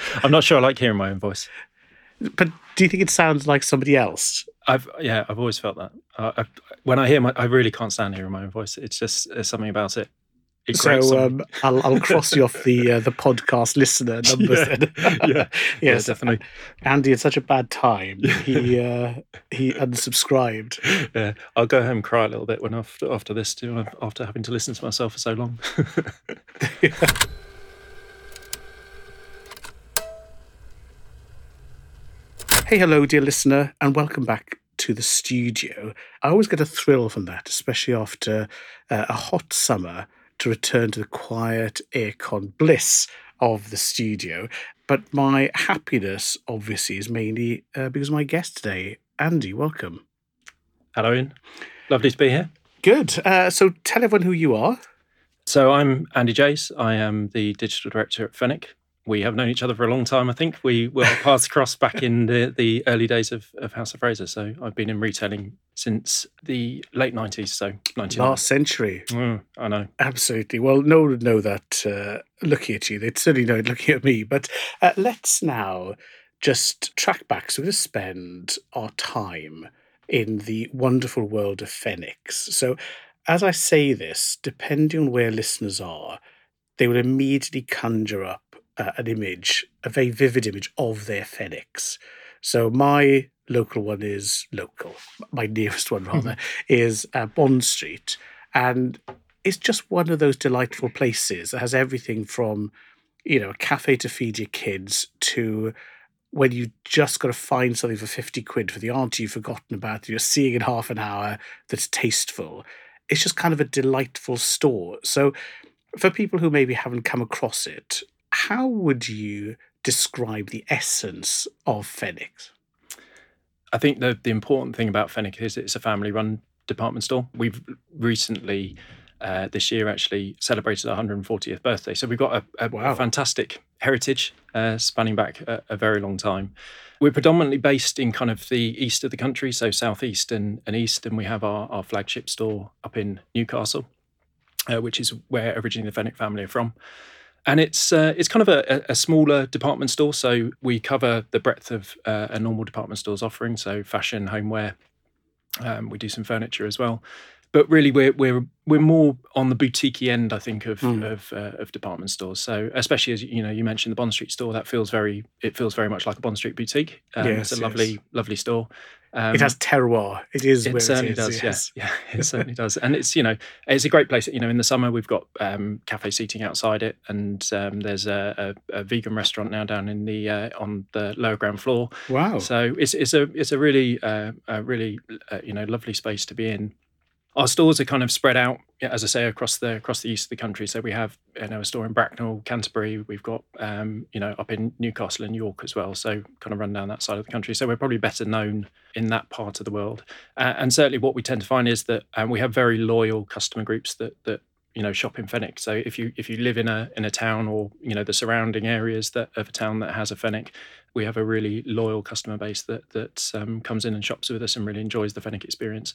I'm not sure I like hearing my own voice. But do you think it sounds like somebody else? I've yeah, I've always felt that. Uh, I, when I hear my, I really can't stand hearing my own voice. It's just there's something about it. it so um, I'll, I'll cross you off the uh, the podcast listener numbers. yeah, yeah, yes, yeah, definitely. Andy had such a bad time. He uh, he unsubscribed. Yeah, I'll go home and cry a little bit when after after this too. After having to listen to myself for so long. Hey, hello, dear listener, and welcome back to the studio. I always get a thrill from that, especially after uh, a hot summer, to return to the quiet aircon bliss of the studio. But my happiness, obviously, is mainly uh, because my guest today, Andy, welcome. Hello, Ian. Lovely to be here. Good. Uh, so tell everyone who you are. So I'm Andy Jace. I am the digital director at Fenwick we have known each other for a long time. I think we were paths crossed back in the, the early days of, of House of Fraser. So I've been in retailing since the late nineties. So last century. Mm, I know absolutely. Well, no one would know that uh, looking at you. They'd certainly know it looking at me. But uh, let's now just track back. So we're going to spend our time in the wonderful world of Fenwicks. So as I say this, depending on where listeners are, they will immediately conjure up uh, an image, a very vivid image of their Fenwicks. So my local one is local. My nearest one rather is uh, Bond Street, and it's just one of those delightful places that has everything from, you know, a cafe to feed your kids to when you just got to find something for 50 quid for the auntie you've forgotten about, you're seeing in half an hour that's tasteful. It's just kind of a delightful store. So, for people who maybe haven't come across it, how would you describe the essence of Fenwicks? I think the, the important thing about Fenwick is it's a family run department store. We've recently, uh, this year, actually celebrated our 140th birthday. So we've got a, a, wow. fantastic heritage uh, spanning back a, a, very long time. We're predominantly based in kind of the east of the country, so southeast and, and east, and we have our, our flagship store up in Newcastle, uh, which is where originally the Fenwick family are from and it's uh, it's kind of a, a, smaller department store. So we cover the breadth of uh, a normal department store's offering. So fashion, homeware. Um, we do some furniture as well, but really we're we're we're more on the boutique end, I think, of mm. of, uh, of department stores. So especially as you know, you mentioned the Bond Street store. That feels very it feels very much like a Bond Street boutique. Um, yes, it's a lovely yes. lovely store. Um, it has terroir. It is. It certainly it is, does. Yes. Yeah, yeah, it certainly does. And it's you know it's a great place. You know, in the summer we've got um, cafe seating outside it, and um, there's a, a, a, vegan restaurant now down in the uh, on the lower ground floor. Wow. So it's it's a it's a really uh, a really uh, you know lovely space to be in our stores are kind of spread out, as I say, across the across the east of the country. So we have you know a store in Bracknell, Canterbury. We've got um, you know up in Newcastle and York as well. So kind of run down that side of the country. So we're probably better known in that part of the world. Uh, and certainly, what we tend to find is that um, we have very loyal customer groups that that you know shop in Fenwick. So if you if you live in a in a town or you know the surrounding areas that of a town that has a Fenwick, we have a really loyal customer base that that um, comes in and shops with us and really enjoys the Fenwick experience.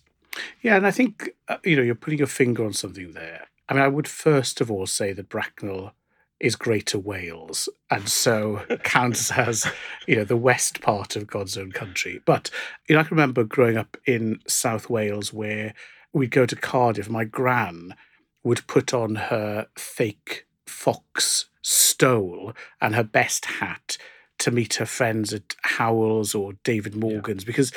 Yeah, and I think uh, you know you're putting your finger on something there. I mean, I would first of all say that Bracknell is Greater Wales, and so counts as you know the west part of God's own country. But you know, I can remember growing up in South Wales where we'd go to Cardiff. My gran would put on her fake fox stole and her best hat to meet her friends at Howells or David Morgan's yeah. because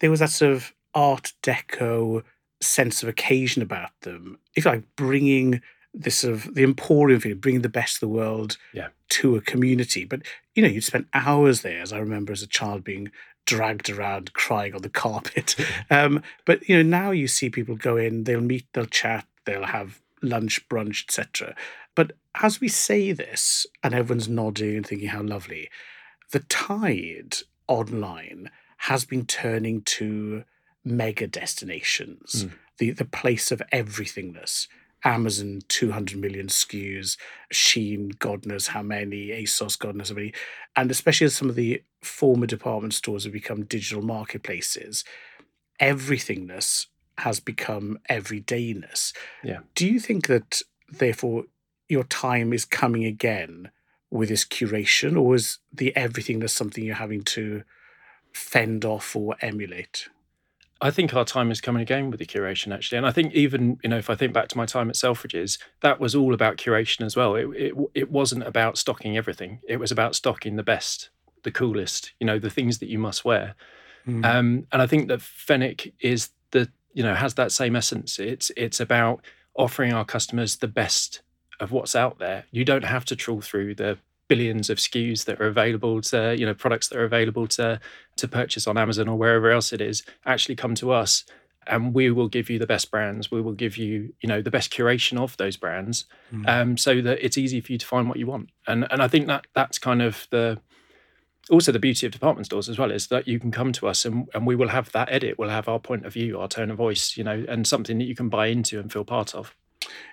there was that sort of Art Deco sense of occasion about them. If like bringing this sort of the emporium feeling, bringing the best of the world yeah. to a community. But you know, you'd spend hours there, as I remember as a child being dragged around crying on the carpet. um, but you know, now you see people go in, they'll meet, they'll chat, they'll have lunch, brunch, etc. But as we say this, and everyone's nodding and thinking how lovely, the tide online has been turning to mega destinations, mm. the, the place of everythingness. Amazon, 200 million SKUs, Shein, God knows how many, ASOS, God knows how many. And especially as some of the former department stores have become digital marketplaces, everythingness has become everydayness. Yeah. Do you think that, therefore, your time is coming again with this curation, or is the everything that's something you're having to fend off or emulate? I think our time is coming again with the curation actually, and I think even you know if I think back to my time at Selfridges, that was all about curation as well. It it, it wasn't about stocking everything; it was about stocking the best, the coolest, you know, the things that you must wear. Mm. Um, and I think that Fenwick is you know has that same essence. It's it's about offering our customers the best of what's out there. You don't have to trawl through the billions of SKUs that are available to you know products that are available to to purchase on Amazon or wherever else it is actually come to us and we will give you the best brands we will give you you know the best curation of those brands mm. um, so that it's easy for you to find what you want and and I think that that's kind of the also the beauty of department stores as well is that you can come to us and, and we will have that edit we'll have our point of view our tone of voice you know and something that you can buy into and feel part of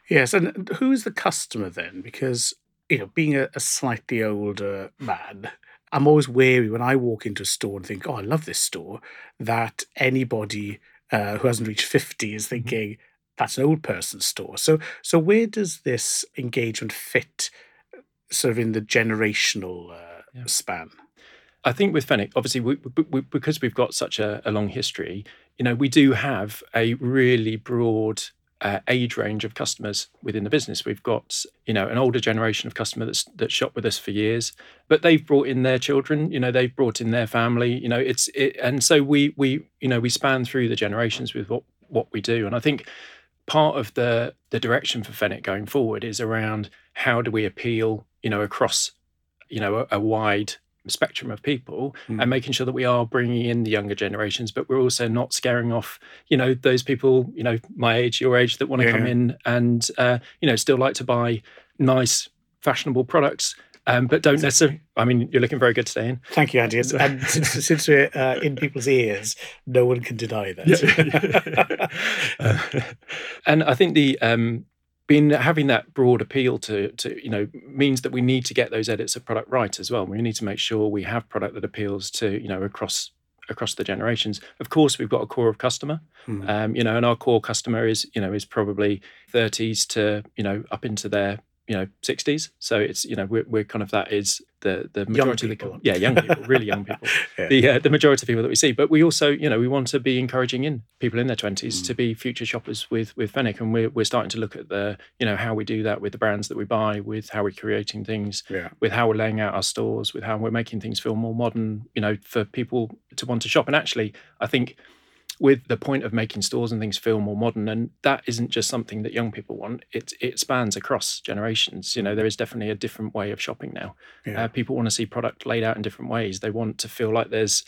yes and who's the customer then because you know, being a, a slightly older man, I'm always wary when I walk into a store and think, oh, I love this store, that anybody uh, who hasn't reached 50 is mm-hmm. thinking, that's an old person's store. So, so where does this engagement fit sort of in the generational uh, yeah. span? I think with Fenwick, obviously, we, we, because we've got such a, a long history, you know, we do have a really broad uh, age range of customers within the business. We've got you know an older generation of customer that's that shop with us for years, but they've brought in their children. You know they've brought in their family. You know it's it, and so we we you know we span through the generations with what what we do. And I think part of the the direction for Fenwick going forward is around how do we appeal you know across you know a, a wide spectrum of people mm. and making sure that we are bringing in the younger generations but we're also not scaring off you know those people you know my age your age that want to yeah. come in and uh, you know still like to buy nice fashionable products um, but don't necessarily. I mean, you're looking very good today. Ian. Thank you, Andy. And since, since we're uh, in people's ears, no one can deny that. Yeah. uh, and I think the um, being having that broad appeal to to you know means that we need to get those edits of product right as well. We need to make sure we have product that appeals to you know across across the generations. Of course, we've got a core of customer, mm. um, you know, and our core customer is you know is probably 30s to you know up into their you know 60s so it's you know we're, we're kind of that is the the majority of the yeah young people really young people yeah. the uh, the majority of people that we see but we also you know we want to be encouraging in people in their 20s mm. to be future shoppers with with Fenwick and we're, we're starting to look at the you know how we do that with the brands that we buy with how we're creating things yeah. with how we're laying out our stores with how we're making things feel more modern you know for people to want to shop and actually I think with the point of making stores and things feel more modern. And that isn't just something that young people want. It it spans across generations. You know, there is definitely a different way of shopping now. Yeah. Uh, people want to see product laid out in different ways. They want to feel like there's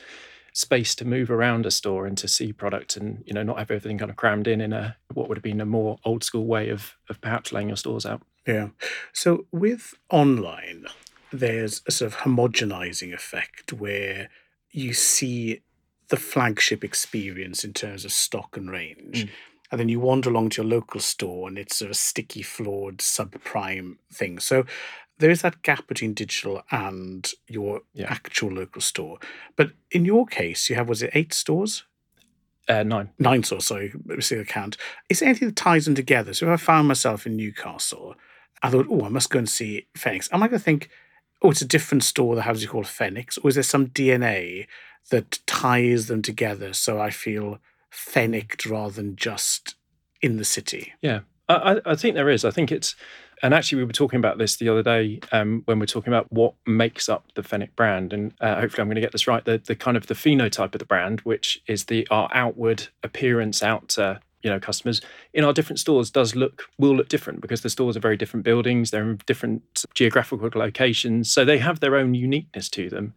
space to move around a store and to see product and you know not have everything kind of crammed in in a what would have been a more old school way of of perhaps laying your stores out yeah so with online there's a sort of homogenizing effect where you see the flagship experience in terms of stock and range. Mm. And then you wander along to your local store and it's a sticky floored subprime thing. So there is that gap between digital and your yeah. actual local store. But in your case, you have, was it eight stores? Uh, nine. Nine stores, sorry, see the count. Is there anything that ties them together? So if I found myself in Newcastle, I thought, oh, I must go and see Fenwicks. Am I going to think, oh, it's a different store that has you called Fenwicks? Or is there some DNA that ties them together so I feel Fenwicked rather than just in the city. Yeah, I, I think there is. I think it's, and actually we were talking about this the other day um, when we are talking about what makes up the Fenwick brand, and uh, hopefully I'm going to get this right. The the kind of the phenotype of the brand, which is the our outward appearance out to you know customers in our different stores does look will look different because the stores are very different buildings they're in different geographical locations so they have their own uniqueness to them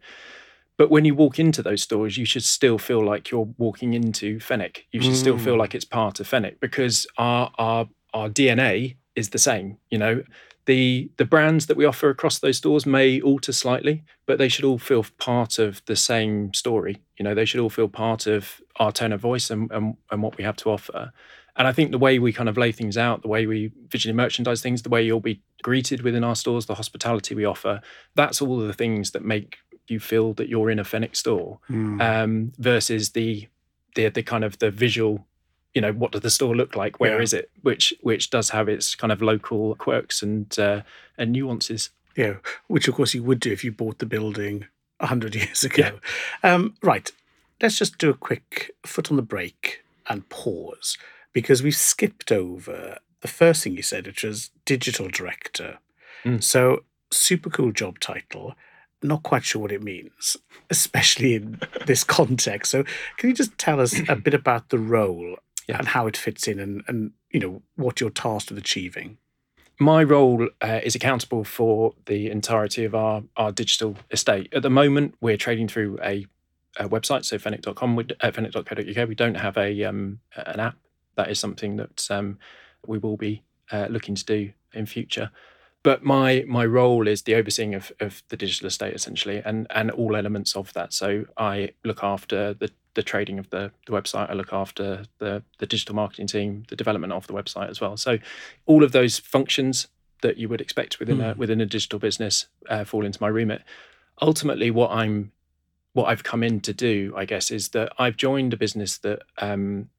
but when you walk into those stores, you should still feel like you're walking into Fenwick. You should mm. still feel mm. like it's part of Fenwick because our our our DNA is the same. You know, the the brands that we offer across those stores may alter slightly, but they should all feel part of the same story. You know, they should all feel part of our tone of voice and and, and what we have to offer. And I think the way we kind of lay things out, the way we visually merchandise things, the way you'll be greeted within our stores, the hospitality we offer, that's all the things that make you feel that you're in a Fenwick store mm. um, versus the, the the kind of the visual you know what does the store look like Where yeah. is it which which does have its kind of local quirks and uh, and nuances yeah which of course you would do if you bought the building hundred years ago. Yeah. Um, right. Let's just do a quick foot on the brake and pause because we've skipped over the first thing you said, which was digital director. Mm. So super cool job title. Not quite sure what it means, especially in this context. So, can you just tell us a bit about the role yeah. and how it fits in, and, and you know what you're tasked with achieving? my role uh, is accountable for the entirety of our, our digital estate. At the moment, we're trading through a, a website, so fenwick.com, uh, fenwick.co.uk. We don't have a um, an app. That is something that um, we will be uh, looking to do in future. But my my role is the overseeing of, of the digital estate essentially, and and all elements of that. So I look after the the trading of the, the website. I look after the the digital marketing team, the development of the website as well. So all of those functions that you would expect within mm. a hmm. within a digital business uh, fall into my remit. Ultimately, what I'm what I've come in to do, I guess, is that I've joined a business that um,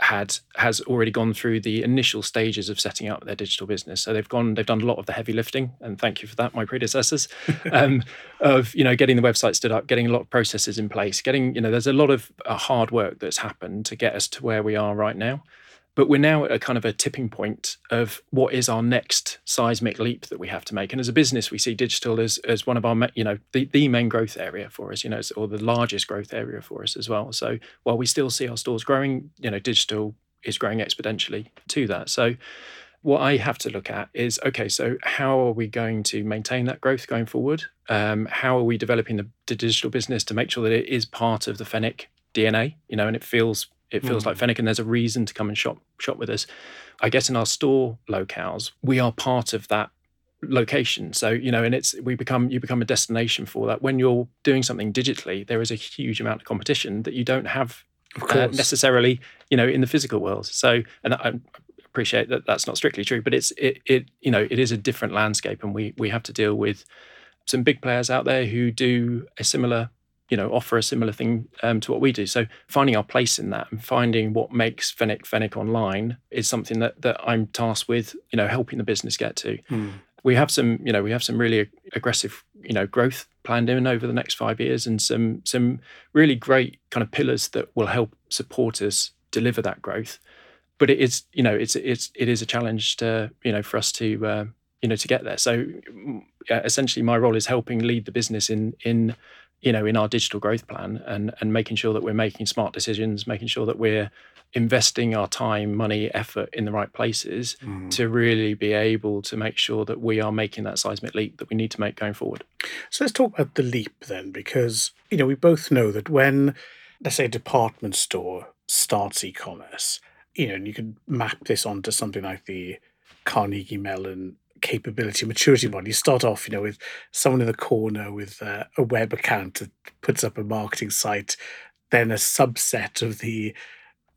had has already gone through the initial stages of setting up their digital business. So they've gone, they've done a lot of the heavy lifting, and thank you for that, my predecessors, um, of you know getting the website stood up, getting a lot of processes in place, getting you know there's a lot of uh, hard work that's happened to get us to where we are right now. But we're now at a kind of a tipping point of what is our next seismic leap that we have to make. And as a business, we see digital as, as one of our, you know, the, the main growth area for us, you know, or the largest growth area for us as well. So while we still see our stores growing, you know, digital is growing exponentially to that. So what I have to look at is okay, so how are we going to maintain that growth going forward? Um, how are we developing the, the, digital business to make sure that it is part of the Fenwick DNA, you know, and it feels it feels mm. like Fenwick, and there's a reason to come and shop shop with us. I guess in our store locales, we are part of that location. So you know, and it's we become you become a destination for that. When you're doing something digitally, there is a huge amount of competition that you don't have uh, necessarily, you know, in the physical world. So, and I appreciate that that's not strictly true, but it's it it you know it is a different landscape, and we we have to deal with some big players out there who do a similar you know offer a similar thing um, to what we do. So finding our place in that and finding what makes Fenwick Fenwick online is something that that I'm tasked with, you know, helping the business get to. Mm. We have some, you know, we have some really aggressive, you know, growth planned in over the next five years, and some some really great kind of pillars that will help support us deliver that growth. But it is, you know, it's it's it is a challenge to, you know, for us to, uh, you know, to get there. So essentially, my role is helping lead the business in in you know in our digital growth plan and and making sure that we're making smart decisions making sure that we're investing our time money effort in the right places mm. to really be able to make sure that we are making that seismic leap that we need to make going forward so let's talk about the leap then because you know we both know that when let's say a department store starts e-commerce you know and you can map this onto something like the carnegie mellon capability maturity model. You start off, you know, with someone in the corner with uh, a web account that puts up a marketing site, then a subset of the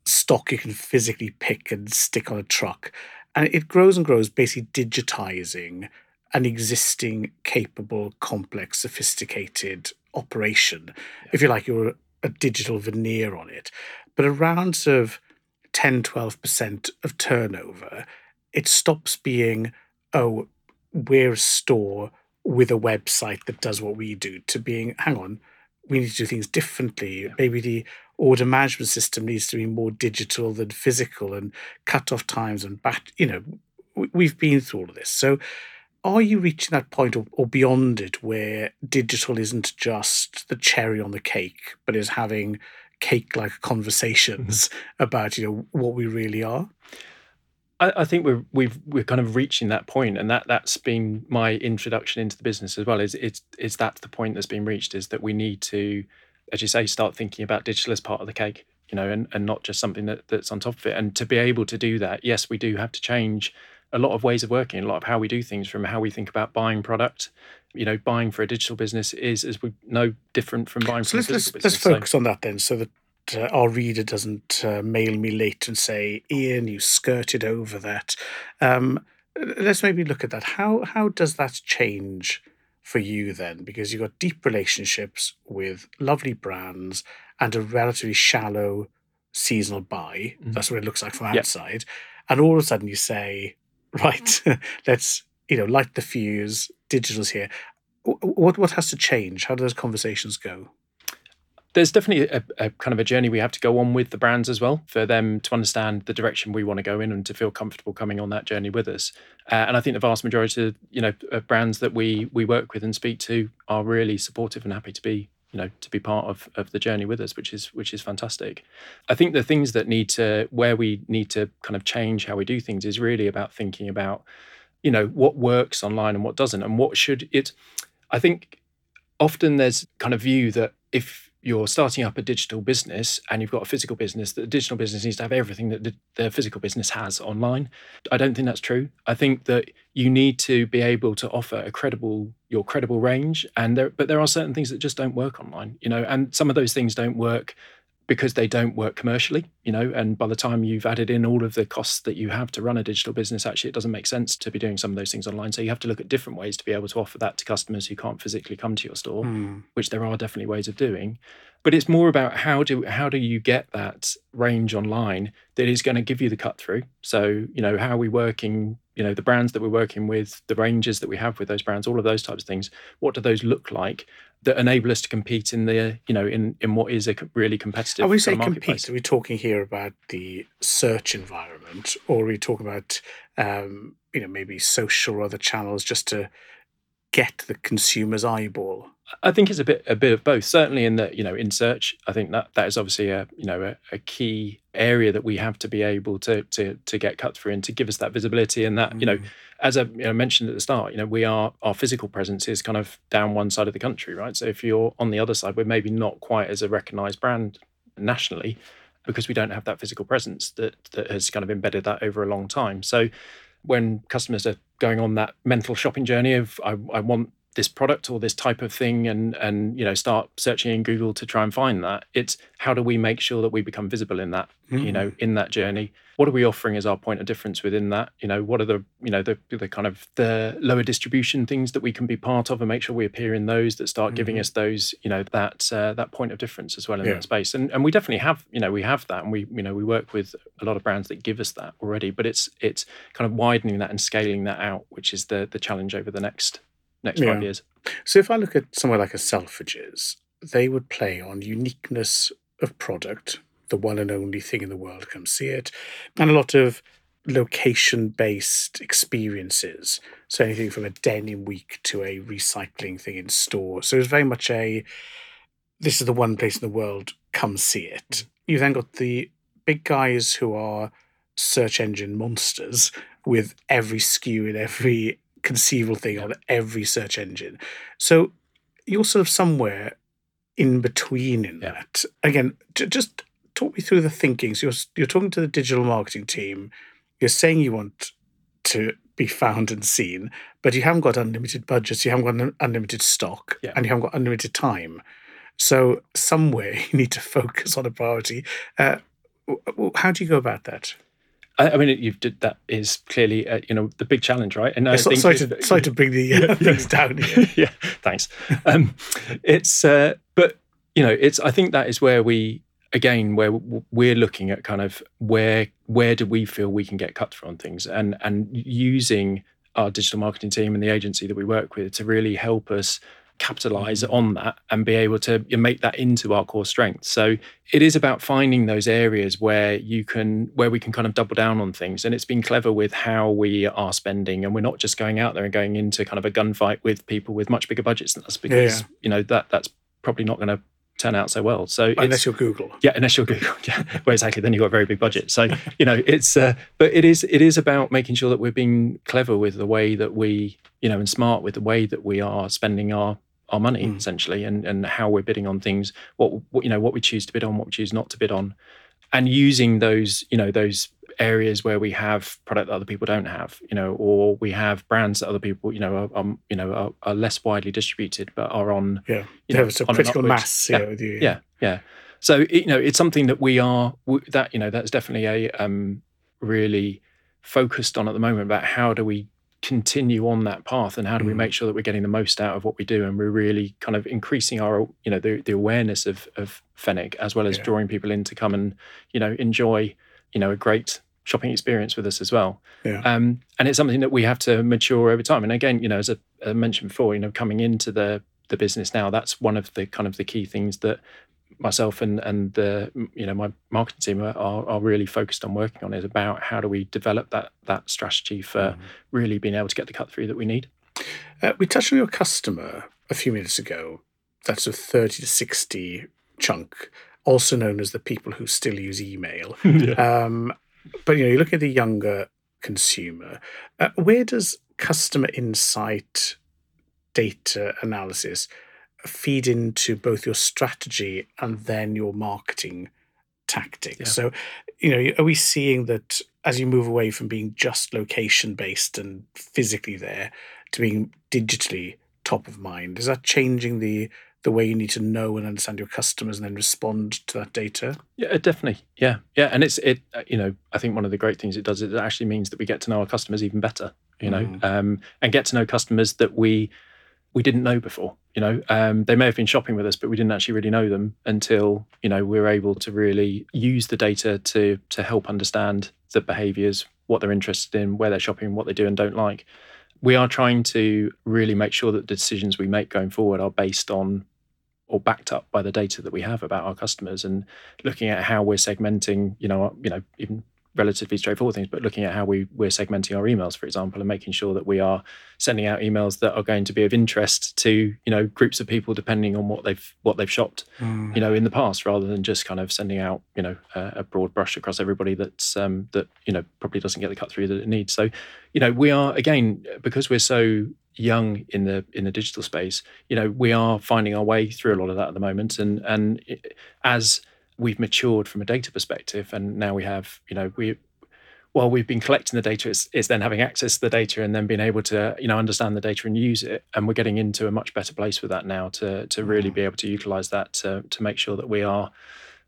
stock you can physically pick and stick on a truck. And it grows and grows, basically digitizing an existing, capable, complex, sophisticated operation. Yeah. If you like, you're a digital veneer on it. But around sort of 10, 12% of turnover, it stops being oh, we're a store with a website that does what we do to being, hang on, we need to do things differently. Yeah. Maybe the order management system needs to be more digital than physical and cut off times and bat, you know, we've been through all of this. So are you reaching that point or, or beyond it where digital isn't just the cherry on the cake, but is having cake like conversations mm-hmm. about, you know, what we really are? I, I think we're we've we're kind of reaching that point, and that that's been my introduction into the business as well. Is it's is that the point that's been reached? Is that we need to, as you say, start thinking about digital as part of the cake, you know, and, and not just something that, that's on top of it. And to be able to do that, yes, we do have to change a lot of ways of working, a lot of how we do things, from how we think about buying product. You know, buying for a digital business is, as we know, different from buying so for let's, a physical let's, business. Let's focus so, on that then, so that uh, our reader doesn't uh, mail me late and say, Ian, you skirted over that. Um, let's maybe look at that. How how does that change for you then? Because you've got deep relationships with lovely brands and a relatively shallow seasonal buy. Mm-hmm. That's what it looks like from outside. And all of a sudden you say, right, let's you know light the fuse, digital's here. What what has to change? How do those conversations go? There's definitely a, a, kind of a journey we have to go on with the brands as well for them to understand the direction we want to go in and to feel comfortable coming on that journey with us. Uh, and I think the vast majority of you know of brands that we we work with and speak to are really supportive and happy to be you know to be part of of the journey with us, which is which is fantastic. I think the things that need to where we need to kind of change how we do things is really about thinking about you know what works online and what doesn't and what should it. I think often there's kind of view that if you're starting up a digital business and you've got a physical business, the digital business needs to have everything that the, the, physical business has online. I don't think that's true. I think that you need to be able to offer a credible your credible range and there but there are certain things that just don't work online, you know, and some of those things don't work because they don't work commercially, you know, and by the time you've added in all of the costs that you have to run a digital business, actually it doesn't make sense to be doing some of those things online. So you have to look at different ways to be able to offer that to customers who can't physically come to your store, mm. which there are definitely ways of doing. But it's more about how do how do you get that range online that is going to give you the cut through. So, you know, how are we working you know the brands that we're working with the ranges that we have with those brands all of those types of things what do those look like that enable us to compete in the you know in in what is a really competitive are we say compete are we talking here about the search environment or are we talking about um you know maybe social or other channels just to get the consumer's eyeball I think it's a bit a bit of both. Certainly in the you know in search, I think that that is obviously a you know a, a key area that we have to be able to to to get cut through and to give us that visibility and that mm. you know mm. as I you know, mentioned at the start, you know we are our physical presence is kind of down one side of the country, right? So if you're on the other side, we're maybe not quite as a recognised brand nationally because we don't have that physical presence that that has kind of embedded that over a long time. So when customers are going on that mental shopping journey of I, I want this product or this type of thing and and you know start searching in google to try and find that it's how do we make sure that we become visible in that mm-hmm. you know mm. in that journey what are we offering as our point of difference within that you know what are the you know the, the kind of the lower distribution things that we can be part of and make sure we appear in those that start mm-hmm. giving us those you know that uh, that point of difference as well in yeah. that space and and we definitely have you know we have that and we you know we work with a lot of brands that give us that already but it's it's kind of widening that and scaling that out which is the the challenge over the next next yeah. five years. So if I look at somewhere like a Selfridges, they would play on uniqueness of product, the one and only thing in the world, come see it, and a lot of location based experiences. So anything from a denim week to a recycling thing in store. So it's very much a this is the one place in the world, come see it. You then got the big guys who are search engine monsters with every SKU in every conceivable thing on every search engine. So you're sort of somewhere in between in yeah. that. Again, just talk me through the thinking. So you're you're talking to the digital marketing team. You're saying you want to be found and seen, but you haven't got unlimited budgets. You haven't got unlimited stock, yeah. and you haven't got unlimited time. So somewhere you need to focus on a priority. Uh, how do you go about that? I, I mean, you've did that is clearly uh, you know the big challenge, right? And I think sorry, to, sorry to bring the uh, things down. Here. yeah, thanks. Um, it's uh, but you know, it's I think that is where we again where we're looking at kind of where where do we feel we can get cut on things and and using our digital marketing team and the agency that we work with to really help us capitalize mm-hmm. on that and be able to make that into our core strength so it is about finding those areas where you can where we can kind of double down on things and it's been clever with how we are spending and we're not just going out there and going into kind of a gunfight with people with much bigger budgets than us because yeah. you know that that's probably not going to turn out so well. So unless you're Google, yeah, unless you're Google, yeah. Well, exactly. Then you've got a very big budget. So you know, it's uh, but it is it is about making sure that we're being clever with the way that we you know and smart with the way that we are spending our our money mm. essentially and and how we're bidding on things what, what you know what we choose to bid on what we choose not to bid on. And using those you know those areas where we have product that other people don't have you know or we have brands that other people you know are, um, you know are, are, less widely distributed but are on yeah. you know, a critical mass yeah, you, yeah, yeah. Yeah. So you know it's something that we are that you know that's definitely a um really focused on at the moment about how do we continue on that path and how do we mm. make sure that we're getting the most out of what we do and we're really kind of increasing our you know the, the awareness of of Fenwick as well as yeah. drawing people in to come and you know enjoy you know a great shopping experience with us as well. Yeah. Um, and it's something that we have to mature over time. And again, you know, as I mentioned before, you know, coming into the the business now, that's one of the kind of the key things that myself and and the you know my marketing team are, are really focused on working on is about how do we develop that that strategy for mm. really being able to get the cut through that we need. Uh, we touched on your customer a few minutes ago. That's a thirty to sixty chunk, also known as the people who still use email. yeah. um, but you know, you look at the younger consumer. Uh, where does customer insight data analysis feed into both your strategy and then your marketing tactics? Yeah. So, you know, are we seeing that as you move away from being just location based and physically there to being digitally top of mind? Is that changing the the way you need to know and understand your customers and then respond to that data? Yeah, definitely. Yeah, yeah, and it's it. Uh, you know, I think one of the great things it does is it actually means that we get to know our customers even better. You know, mm. um, and get to know customers that we we didn't know before. You know, um, they may have been shopping with us, but we didn't actually really know them until you know we were able to really use the data to to help understand the behaviours, what they're interested in, where they're shopping, what they do and don't like. We are trying to really make sure that the decisions we make going forward are based on or backed up by the data that we have about our customers and looking at how we're segmenting you know you know even relatively straightforward things but looking at how we we're segmenting our emails for example and making sure that we are sending out emails that are going to be of interest to you know groups of people depending on what they've what they've shopped mm. you know in the past rather than just kind of sending out you know a, a broad brush across everybody that's um, that you know probably doesn't get the cut through that it needs so you know we are again because we're so young in the in the digital space, you know, we are finding our way through a lot of that at the moment. And and as we've matured from a data perspective, and now we have, you know, we while we've been collecting the data, it's, it's then having access to the data and then being able to, you know, understand the data and use it. And we're getting into a much better place with that now to to really mm. be able to utilize that to to make sure that we are,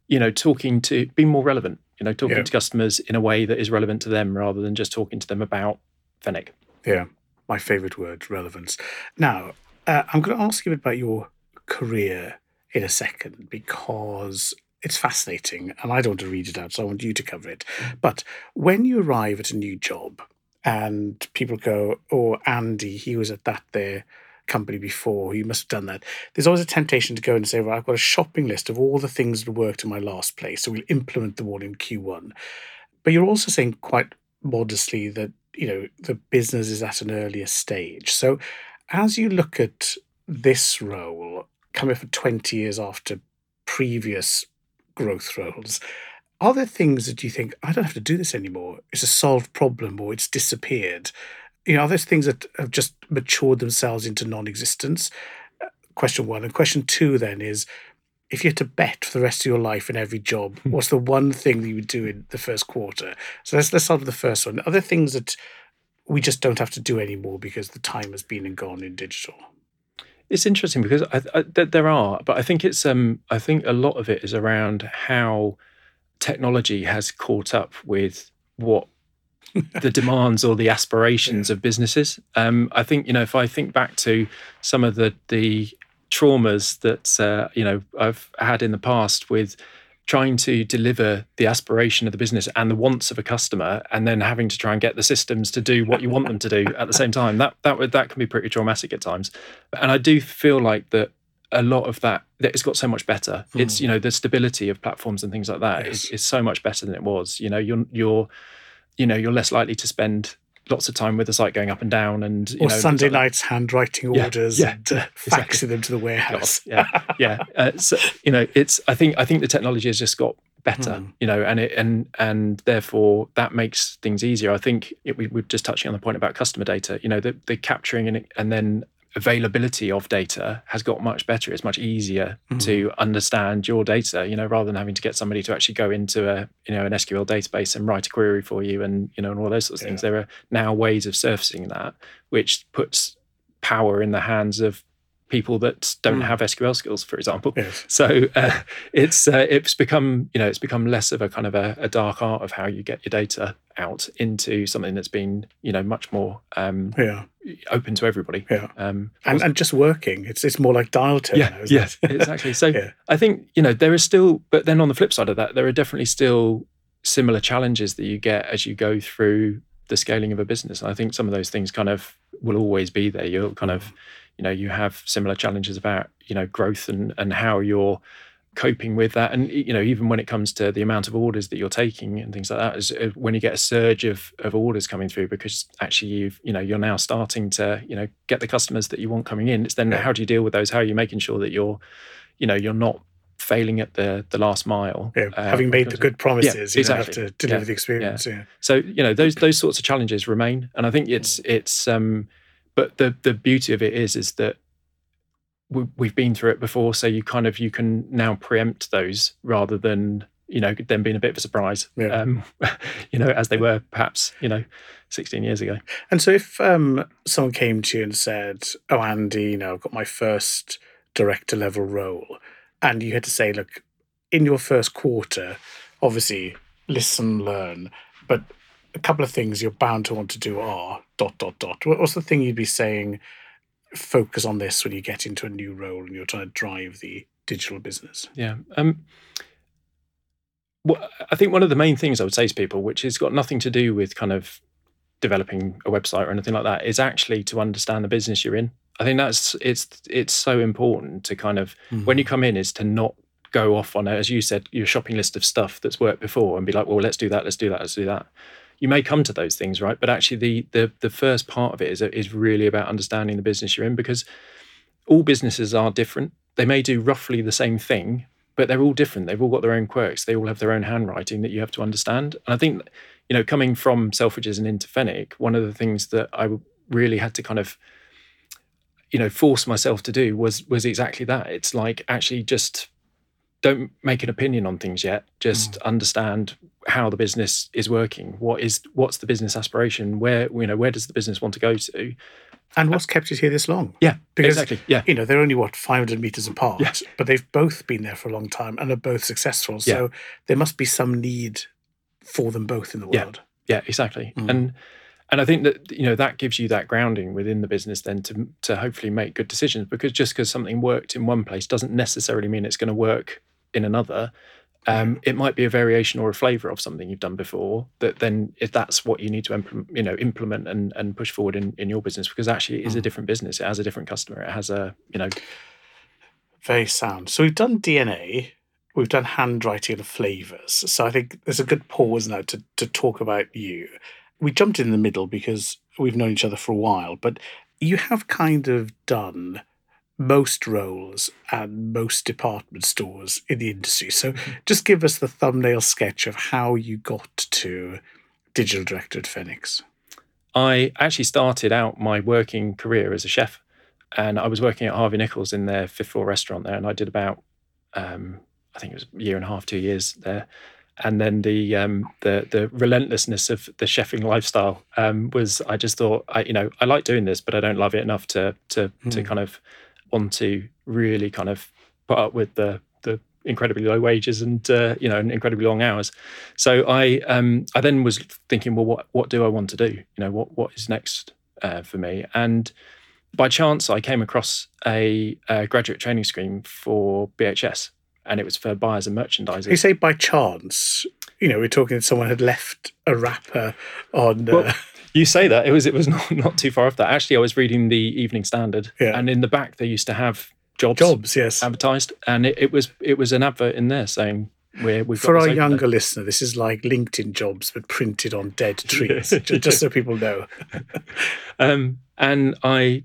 you know, talking to being more relevant. You know, talking yeah. to customers in a way that is relevant to them rather than just talking to them about Fenwick. Yeah my favorite word, relevance. Now, uh, I'm going to ask you about your career in a second because it's fascinating and I don't want to read it out, so I want you to cover it. But when you arrive at a new job and people go, Oh, Andy, he was at that there company before, you must have done that. There's always a temptation to go and say, Well, I've got a shopping list of all the things that worked in my last place, so we'll implement them all in Q1. But you're also saying quite modestly that you know the business is at an earlier stage. So as you look at this role coming for 20 years after previous growth roles, are there things that you think, I don't have to do this anymore? It's a solved problem or it's disappeared? You know, are there things that have just matured themselves into non existence? Uh, question one. And question two then is if you had to bet for the rest of your life in every job, hmm. what's the one thing that you would do in the first quarter? So let's let's start with the first one. Are there things that we just don't have to do anymore because the time has been and gone in digital? It's interesting because I, I, there are, but I think it's um I think a lot of it is around how technology has caught up with what the demands or the aspirations yeah. of businesses. Um, I think you know if I think back to some of the the traumas that uh, you know I've had in the past with trying to deliver the aspiration of the business and the wants of a customer and then having to try and get the systems to do what you want them to do at the same time that that would that can be pretty traumatic at times and i do feel like that a lot of that that it's got so much better mm. it's you know the stability of platforms and things like that yes. is, is so much better than it was you know you're you're you know you're less likely to spend lots of time with the site going up and down and you or know, Sunday nights handwriting yeah, orders yeah, and uh, exactly. faxing them to the warehouse. yeah, yeah. Uh, so you know, it's I think I think the technology has just got better, mm. you know, and it and and therefore that makes things easier. I think it, we were just touching on the point about customer data. You know, the the capturing and and then availability of data has got much better. It's much easier mm-hmm. to understand your data, you know, rather than having to get somebody to actually go into a, you know, an SQL database and write a query for you and, you know, and all those sorts of yeah. things. There are now ways of surfacing that, which puts power in the hands of people that don't mm. have SQL skills, for example. Yes. So uh, it's uh, it's become you know it's become less of a kind of a, a, dark art of how you get your data out into something that's been you know much more um, yeah open to everybody. Yeah, um, and and just working. It's it's more like dial tone. Yeah, now, yes, exactly. So yeah. I think you know there is still, but then on the flip side of that, there are definitely still similar challenges that you get as you go through the scaling of a business. And I think some of those things kind of will always be there. You'll kind of, you know, you have similar challenges about, you know, growth and and how you're coping with that and you know even when it comes to the amount of orders that you're taking and things like that is uh, when you get a surge of, of orders coming through because actually you've you know you're now starting to you know get the customers that you want coming in it's then yeah. how do you deal with those how are you making sure that you're you know you're not failing at the the last mile yeah, uh, having made the good promises yeah, you exactly. have to deliver yeah, the experience yeah. so you know those those sorts of challenges remain and i think it's it's um but the the beauty of it is is that we've been through it before, so you kind of you can now preempt those rather than you know them being a bit of a surprise. Yeah. Um, you know, as they were perhaps you know 16 years ago. And so, if um, someone came to you and said, "Oh, Andy, you know, I've got my first director level role," and you had to say, "Look, in your first quarter, obviously listen, learn, but." A couple of things you're bound to want to do are dot dot dot. What's the thing you'd be saying? focus on this when you get into a new role and you're trying to drive the digital business? Yeah. Um, well, I think one of the main things I would say to people, which has got nothing to do with kind of developing a website or anything like that, is actually to understand the business you're in. I think that's it's it's so important to kind of mm-hmm. when you come in is to not go off on as you said your shopping list of stuff that's worked before and be like, well, let's do that, let's do that, let's do that you may come to those things, right? But actually, the the the first part of it is is really about understanding the business you're in because all businesses are different. They may do roughly the same thing, but they're all different. They've all got their own quirks. They all have their own handwriting that you have to understand. And I think, you know, coming from Selfridges and into Fenwick, one of the things that I really had to kind of, you know, force myself to do was was exactly that. It's like actually just don't make an opinion on things yet. Just mm. understand how the business is working. What is what's the business aspiration? Where you know where does the business want to go to? And what's kept it here this long? Yeah, because, exactly. Yeah, you know they're only what 500 meters apart, yeah. but they've both been there for a long time and are both successful. So yeah. there must be some need for them both in the world. Yeah, yeah exactly. Mm. And and I think that you know that gives you that grounding within the business then to to hopefully make good decisions because just because something worked in one place doesn't necessarily mean it's going to work in another. Um, it might be a variation or a flavor of something you've done before that then if that's what you need to implement, you know implement and, and push forward in, in your business because actually it is a different business. It has a different customer. It has a you know very sound. So we've done dna we've done handwriting and flavors. So i think there's a good pause now to, to talk about you. We jumped in the middle because we've known each other for a while, but you have kind of done most roles and most department stores in the industry. So mm-hmm. just give us the thumbnail sketch of how you got to digital director at Fenwicks. I actually started out my working career as a chef, and I was working at Harvey Nichols in their fifth floor restaurant there, and I did about, um, I think it was a year and a half, two years there, and then the um, the the relentlessness of the chefing lifestyle um, was I just thought I you know I like doing this but I don't love it enough to to mm. to hmm. kind of want to really kind of put up with the the incredibly low wages and uh, you know and incredibly long hours. So I um, I then was thinking well what what do I want to do you know what what is next uh, for me and by chance I came across a, a graduate training scheme for BHS and it was for buyers and merchandisers. You say by chance, you know, we're talking that someone had left a wrapper on. Well, uh... You say that it was it was not, not too far off that. Actually, I was reading the Evening Standard, yeah. and in the back they used to have jobs, jobs, yes, advertised, and it, it was it was an advert in there saying we're, we've for our younger listener, this is like LinkedIn jobs but printed on dead trees, just so people know. um, and I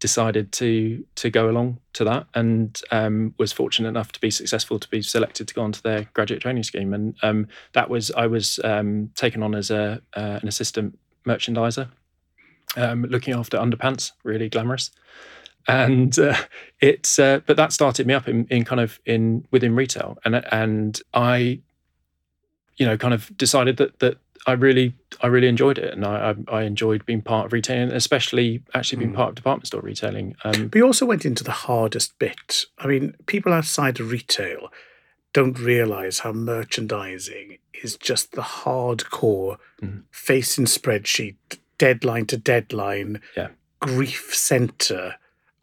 decided to to go along to that and um, was fortunate enough to be successful to be selected to go onto their graduate training scheme and um, that was I was um, taken on as a uh, an assistant merchandiser um, looking after underpants really glamorous and uh, it's uh, but that started me up in, in kind of in within retail and and I you know kind of decided that that I really I really enjoyed it, and I I, I enjoyed being part of retailing, especially actually being mm. part of department store retailing. Um, but you also went into the hardest bit. I mean, people outside of retail don't realize how merchandising is just the hardcore mm. facing spreadsheet, deadline to deadline, yeah. grief center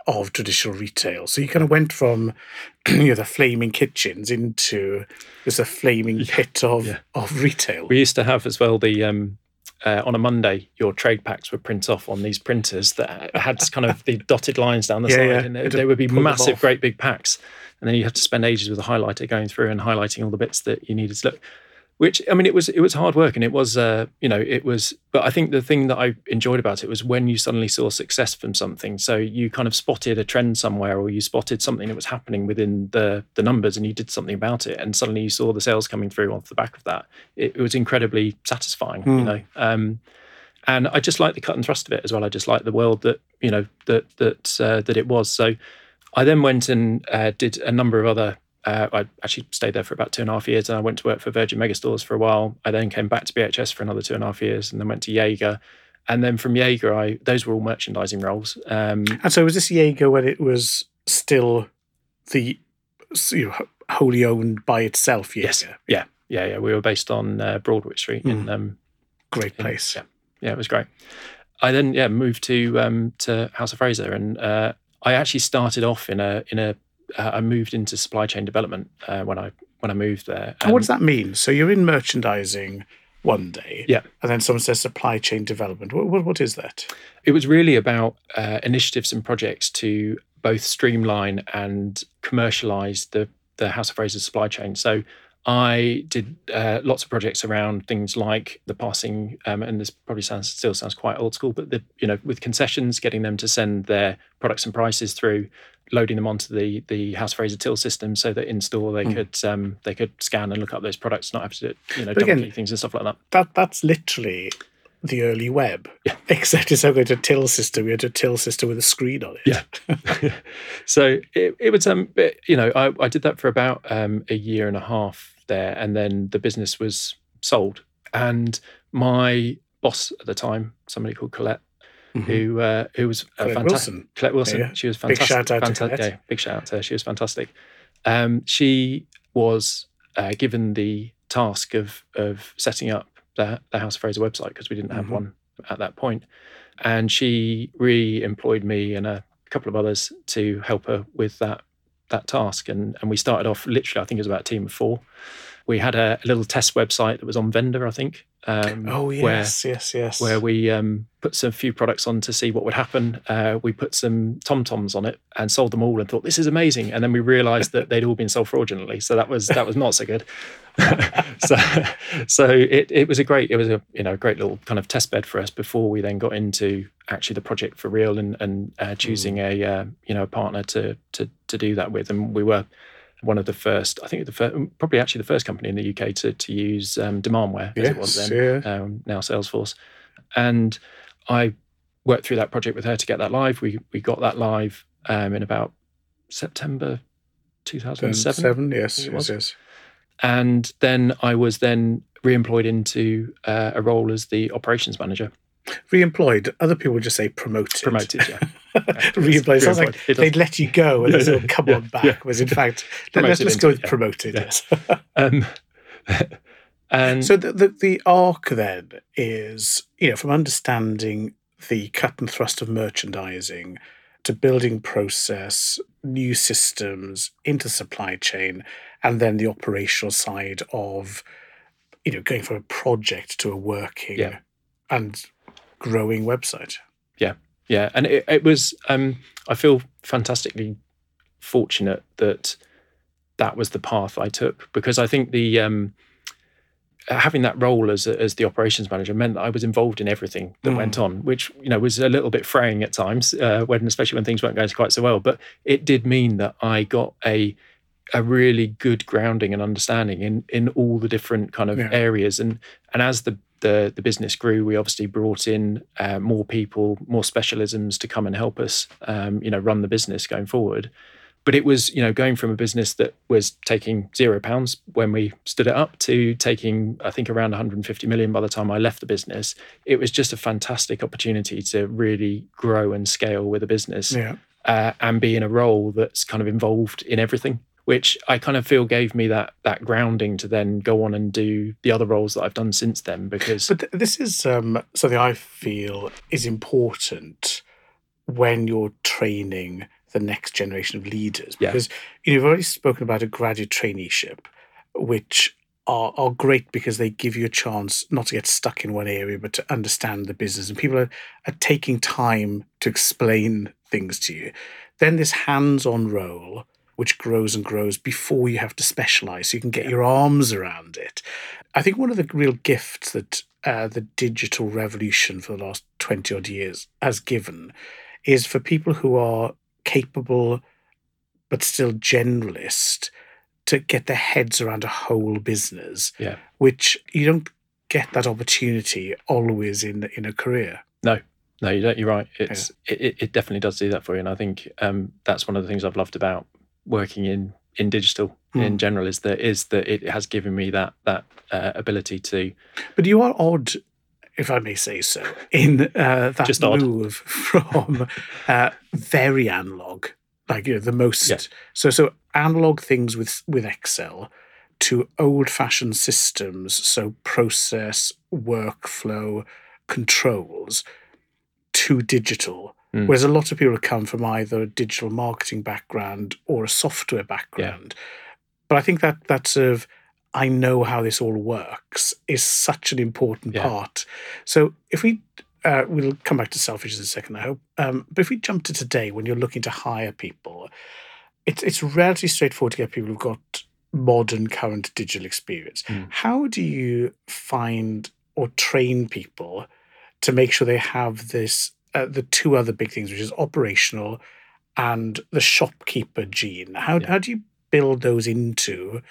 of traditional retail. So you kind of went from you know the flaming kitchens into just a flaming pit of yeah. of retail. We used to have as well the um, uh, on a Monday, your trade packs would print off on these printers that had kind of the dotted lines down the yeah, side, yeah. and they, they would be massive, great big packs. And then you have to spend ages with a highlighter going through and highlighting all the bits that you needed to look which I mean, it was it was hard work, and it was uh, you know it was. But I think the thing that I enjoyed about it was when you suddenly saw success from something. So you kind of spotted a trend somewhere, or you spotted something that was happening within the the numbers, and you did something about it, and suddenly you saw the sales coming through off the back of that. It, it was incredibly satisfying, mm. you hmm. know. Um, and I just like the cut and thrust of it as well. I just like the world that you know that that uh, that it was. So I then went and uh, did a number of other uh, I actually stayed there for about two and a half years and I went to work for Virgin Megastores for a while. I then came back to BHS for another two and a half years and then went to Jaeger. And then from Jaeger, I those were all merchandising roles. Um, and so was this Jaeger when it was still the you know, wholly owned by itself? Jaeger? Yes. Yeah. Yeah. Yeah. We were based on uh, Broadwick Street mm. in um, great place. In, yeah. Yeah. It was great. I then yeah moved to um, to House of Fraser and uh, I actually started off in a in a uh, I moved into supply chain development uh, when I when I moved there. And what does that mean? So you're in merchandising one day, yeah, and then someone says supply chain development. What what, what is that? It was really about uh, initiatives and projects to both streamline and commercialize the the House of Fraser supply chain. So I did uh, lots of projects around things like the passing, um, and this probably sounds still sounds quite old school, but the you know with concessions, getting them to send their products and prices through, loading them onto the the House Fraser till system, so that in store they mm. could um, they could scan and look up those products, not have to you know again, things and stuff like that. That that's literally the early web, yeah. except it's going to till system. We had a till system with a screen on it. Yeah. so it, it was um, you know, I, I did that for about um, a year and a half there, and then the business was sold. And my boss at the time, somebody called Colette, mm-hmm. who uh, who was Colette fantastic. Wilson. Colette Wilson. Yeah. She was fantastic. Big shout out fantastic. to Colette. Yeah, big shout out to her. She was fantastic. Um, she was uh, given the task of of setting up the, the House of Fraser website because we didn't have mm-hmm. one at that point, and she re-employed me and a couple of others to help her with that that task. And and we started off literally, I think it was about a team of four. We had a, a little test website that was on Venda, I think. Um, oh yes, where, yes, yes. Where we um, put some few products on to see what would happen. Uh, we put some Tom Toms on it and sold them all, and thought this is amazing. And then we realised that they'd all been sold fraudulently, so that was that was not so good. so so it, it was a great it was a you know a great little kind of test bed for us before we then got into actually the project for real and and uh, choosing mm. a uh, you know a partner to to to do that with, and we were one of the first, I think the first, probably actually the first company in the UK to, to use um, Demandware yes, as it was then, yeah. um, now Salesforce. And I worked through that project with her to get that live. We we got that live um, in about September 2007. Seven, yes, yes, yes. And then I was then re-employed into uh, a role as the operations manager Re-employed. Other people just say promoted. Promoted, yeah. Re-employed. Sounds like they'd let you go and yeah, then come yeah, on back. Yeah. Was in fact, let's, let's go with promoted. Yes. um, and so the, the the arc then is you know from understanding the cut and thrust of merchandising to building process, new systems into supply chain, and then the operational side of you know going from a project to a working and growing website. Yeah, yeah, and it, it was. Um, I feel fantastically fortunate that that was the path I took because I think the um, having that role as as the operations manager meant that I was involved in everything that mm. went on, which you know was a little bit fraying at times, uh, when especially when things weren't going quite so well. But it did mean that I got a a really good grounding and understanding in in all the different kind of yeah. areas and and as the the the business grew, we obviously brought in uh, more people, more specialisms to come and help us, um, you know, run the business going forward. But it was, you know, going from a business that was taking zero pounds when we stood it up to taking, I think, around 150 million by the time I left the business. It was just a fantastic opportunity to really grow and scale with a business, yeah. uh, and be in a role that's kind of involved in everything which I kind of feel gave me that that grounding to then go on and do the other roles that I've done since then. Because but this is um, something I feel is important when you're training the next generation of leaders Yeah. because you know, you've already spoken about a graduate traineeship, which are, are great because they give you a chance not to get stuck in one area but to understand the business and people are, are taking time to explain things to you then this hands-on role which grows and grows before you have to specialize so you can get your arms around it. I think one of the real gifts that uh, the digital revolution for the last 20 odd years has given is for people who are capable but still generalist to get their heads around a whole business Yeah. which you don't get that opportunity always in in a career. No, no, you don't, you're right. It's it, it- it definitely does do that for you, and I think um, that's one of the things I've loved about working in in digital in Mm. general is that is that it has given me that that uh, ability to But you are odd, if I may say so, in uh, that Just odd. move from uh, very analog, like you know, the most. Yeah. So so analog things with with Excel to old-fashioned systems, so process, workflow, controls, to digital. Mm. Whereas a lot of people have come from either a digital marketing background or a software background. But I think that that sort of I know how this all works is such an important Yeah. part. So if we uh, we'll come back to selfish in a second, I hope. Um, but if we jump to today, when you're looking to hire people, it's it's relatively straightforward to get people who've got modern, current digital experience. Mm. How do you find or train people to make sure they have this? Uh, the two other big things, which is operational and the shopkeeper gene. How Yeah. how do you build those into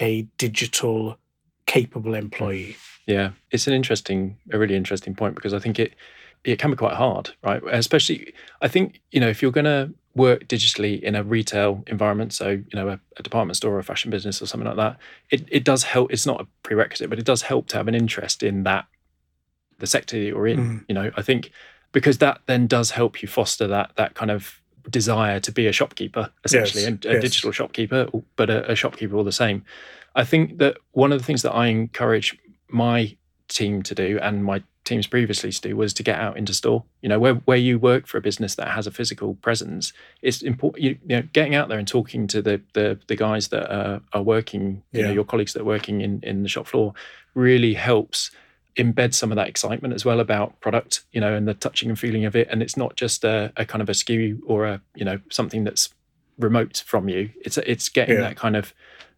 a digital capable employee? Yeah, it's an interesting, a really interesting point because I think it it can be quite hard, right? Especially, I think you know if you're going to work digitally in a retail environment, so you know a, a department store or a fashion business or something like that, it it does help. It's not a prerequisite, but it does help to have an interest in that the sector that you're in. Mm. You know, I think because that then does help you foster that that kind of desire to be a shopkeeper essentially Yes, and a yes. digital shopkeeper but a, a shopkeeper all the same. I think that one of the things that i encourage my team to do and my teams previously to do was to get out into store. You know where, where you work for a business that has a physical presence it's important you, you know getting out there and talking to the the, the guys that are, are working you know your colleagues that are working in in the shop floor really helps embed some of that excitement as well about product you know and the touching and feeling of it and it's not just a, a kind of a SKU or a you know something that's remote from you it's it's getting Yeah. that kind of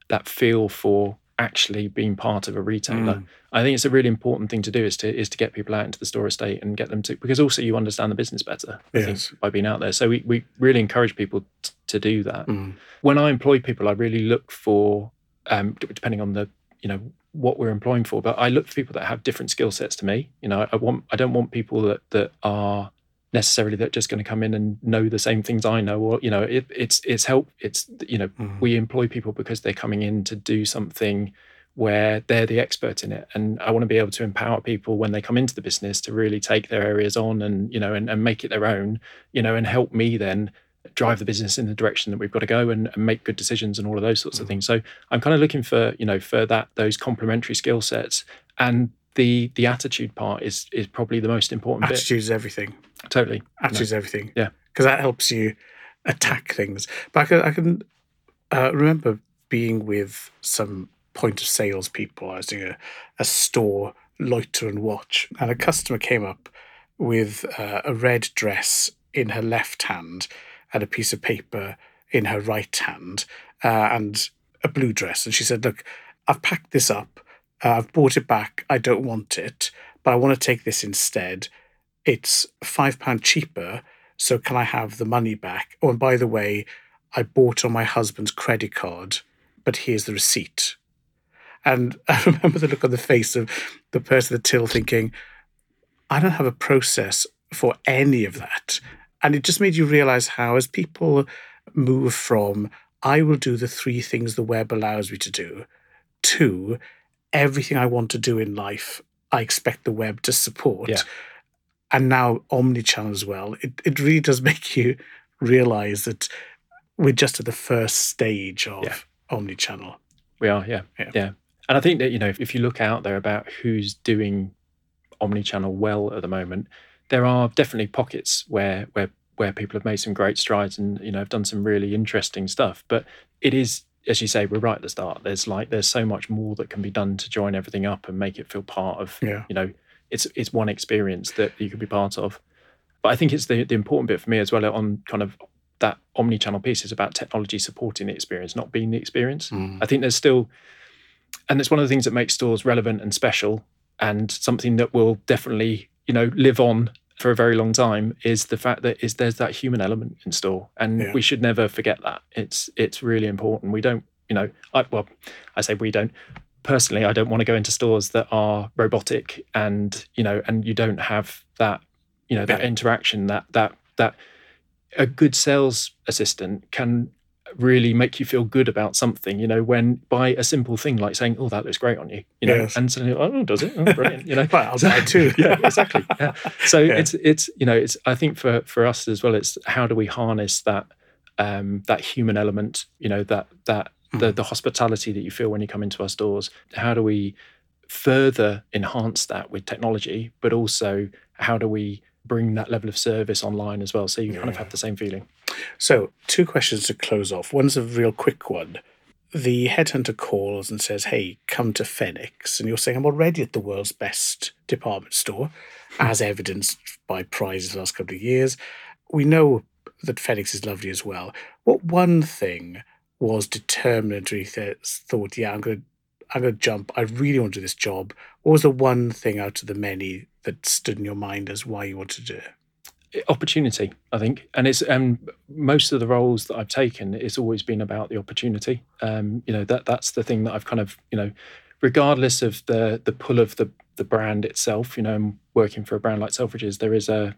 that feel for actually being part of a retailer Mm. I think it's a really important thing to do is to is to get people out into the store estate and get them to because also you understand the business better I Yes. think, by being out there. So we, we really encourage people t- to do that. Mm. When I employ people, I really look for um, depending on the you know what we're employing for, but I look for people that have different skill sets to me. You know, I want I don't want people that that are necessarily that just going to come in and know the same things I know or you know it, it's it's help it's you know Mm. we employ people because they're coming in to do something where they're the expert in it and i want to be able to empower people when they come into the business to really take their areas on and you know and, and make it their own you know and help me then drive the business in the direction that we've got to go and, and make good decisions and all of those sorts of Mhm. things so i'm kind of looking for you know for that those complementary skill sets and the the attitude part is is probably the most important Attitude is everything. totally Attitude is everything. Yeah. because that helps you attack things. But I can, I can uh, remember being with some point of sales people. I was doing a, a store loiter and watch, and a customer came up with uh, a red dress in her left hand and a piece of paper in her right hand, uh, and a blue dress. And she said, "Look, I've packed this up. Uh, I've bought it back. I don't want it, but I want to take this instead. It's five pound cheaper. So can I have the money back? Oh, and by the way, I bought on my husband's credit card, but here's the receipt. And I remember the look on the face of the person at the till thinking, I don't have a process for any of that. And it just made you realize how, as people move from, I will do the three things the web allows me to do, to everything I want to do in life, I expect the web to support. Yeah. And now omnichannel as well. It, it really does make you realize that we're just at the first stage of Yeah. omnichannel. We are, yeah, Yeah. yeah, And I think that you know, if, if you look out there about who's doing omni-channel well at the moment, there are definitely pockets where where where people have made some great strides and you know have done some really interesting stuff. But it is, as you say, we're right at the start. There's like there's so much more that can be done to join everything up and make it feel part of. Yeah. You know, it's it's one experience that you could be part of. But I think it's the the important bit for me as well on kind of that omni-channel piece is about technology supporting the experience, not being the experience. Mm. I think there's still, and it's one of the things that makes stores relevant and special, and something that will definitely you know live on for a very long time is the fact that is there's that human element in store, and Yeah. we should never forget that. It's it's really important. We don't, you know, I, well, I say we don't. Personally, I don't want to go into stores that are robotic and you know, and you don't have that, you know, that Yeah. interaction that that that a good sales assistant can really make you feel good about something, you know, when by a simple thing like saying, Oh, that looks great on you, you know, Yes. and suddenly, oh, does it? Oh, brilliant, you know. Well, I'll buy it too. yeah, exactly. Yeah. So Yeah. it's it's you know, it's I think for for us as well, it's how do we harness that um that human element, you know, that that the the hospitality that you feel when you come into our stores. How do we further enhance that with technology, but also how do we bring that level of service online as well so you kind of have the same feeling So, two questions to close off. One's a real quick one. The headhunter calls and says, Hey, come to Fenwicks. And you're saying, I'm already at the world's best department store, as hmm. evidenced by prizes the last couple of years. We know that Fenwicks is lovely as well. What one thing was determinant when you thought, Yeah, I'm going to. I'm going to jump. I really want to do this job. What was the one thing out of the many that stood in your mind as why you wanted to do it? opportunity i think and it's um most of the roles that i've taken it's always been about the opportunity um you know that that's the thing that i've kind of you know regardless of the the pull of the the brand itself you know I'm working for a brand like selfridges there is a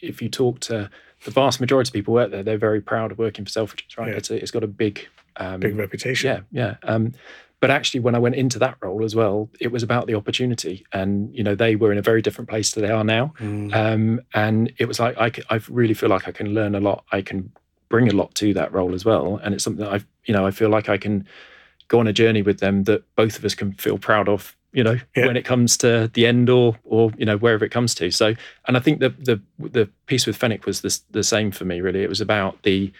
if you talk to the vast majority of people out there they're very proud of working for selfridges right Yeah. it's a, it's got a big um Big reputation. yeah yeah um but actually when i went into that role as well it was about the opportunity and you know they were in a very different place to they are now Mm. um, and it was like I, I really feel like I can learn a lot. I can bring a lot to that role as well, and it's something that I, you know, I feel like I can go on a journey with them that both of us can feel proud of. You know, Yeah. when it comes to the end or or you know wherever it comes to. So, and I think the the the piece with Fenwick was the same for me. Really, it was about the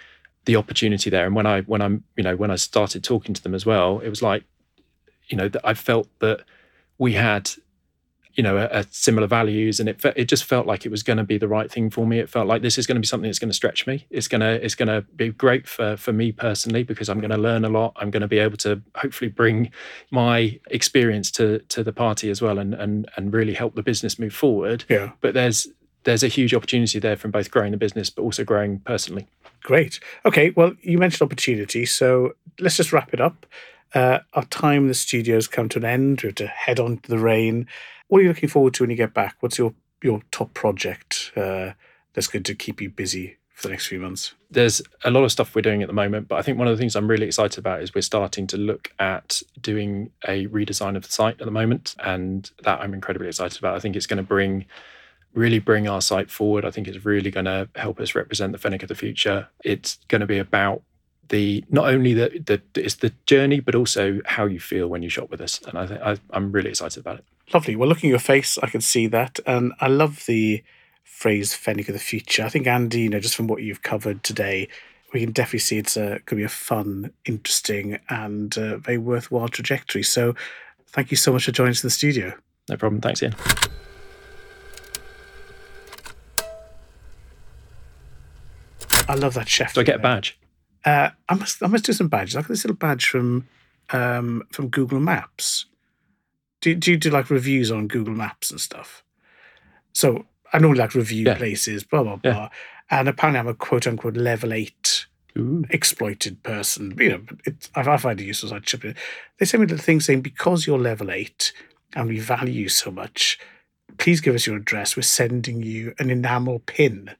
the opportunity there. And when I when I'm you know when I started talking to them as well, it was like, you know, that I felt that we had you know, a, a similar values, and it fe- it just felt like it was going to be the right thing for me. It felt like this is going to be something that's going to stretch me. It's gonna it's going to be great for for me personally because I'm going to learn a lot. I'm going to be able to hopefully bring my experience to to the party as well, and and and really help the business move forward. Yeah. But there's there's a huge opportunity there from both growing the business but also growing personally. Great. Okay. Well, you mentioned opportunity, so let's just wrap it up. Uh, our time in the studios come to an end. We have to head on to the rain. What are you looking forward to when you get back? What's your your top project uh, that's going to keep you busy for the next few months? there's a lot of stuff we're doing at the moment, but I think one of the things I'm really excited about is we're starting to look at doing a redesign of the site at the moment, and that I'm incredibly excited about. I think it's going to bring really bring our site forward. I think it's really going to help us represent the Fenwick of the future. It's going to be about the not only the, the it's the journey, but also how you feel when you shop with us, and I think I, I'm really excited about it. Lovely. Well, looking at your face, I can see that, and I love the phrase "Fenwick of the future." I think Andy, you know, just from what you've covered today, we can definitely see it's a could be a fun, interesting, and uh, very worthwhile trajectory. So, thank you so much for joining us in the studio. No problem. Thanks, Ian. I love that chef. Do I get a badge? Uh, I must I must do some badges. I got this little badge from um, from Google Maps. Do, do you do like reviews on Google Maps and stuff? So I normally like review Yeah. places, blah blah Yeah. blah. And apparently I'm a quote unquote level eight Ooh. exploited person. You know, it, I, I find it useful. So I chip it. They send me a little thing saying because you're level eight and we value you so much, please give us your address. We're sending you an enamel pin.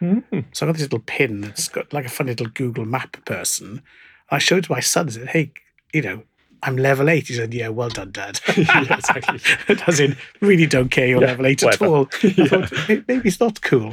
Mm. So I got this little pin that's got like a funny little Google map person. I showed it to my son and said, Hey, you know, I'm level eight. He said, Yeah, well done, Dad. Yeah, exactly. As in, really don't care you're Yeah, level eight whatever. at all. I Yeah. thought, maybe it's not cool.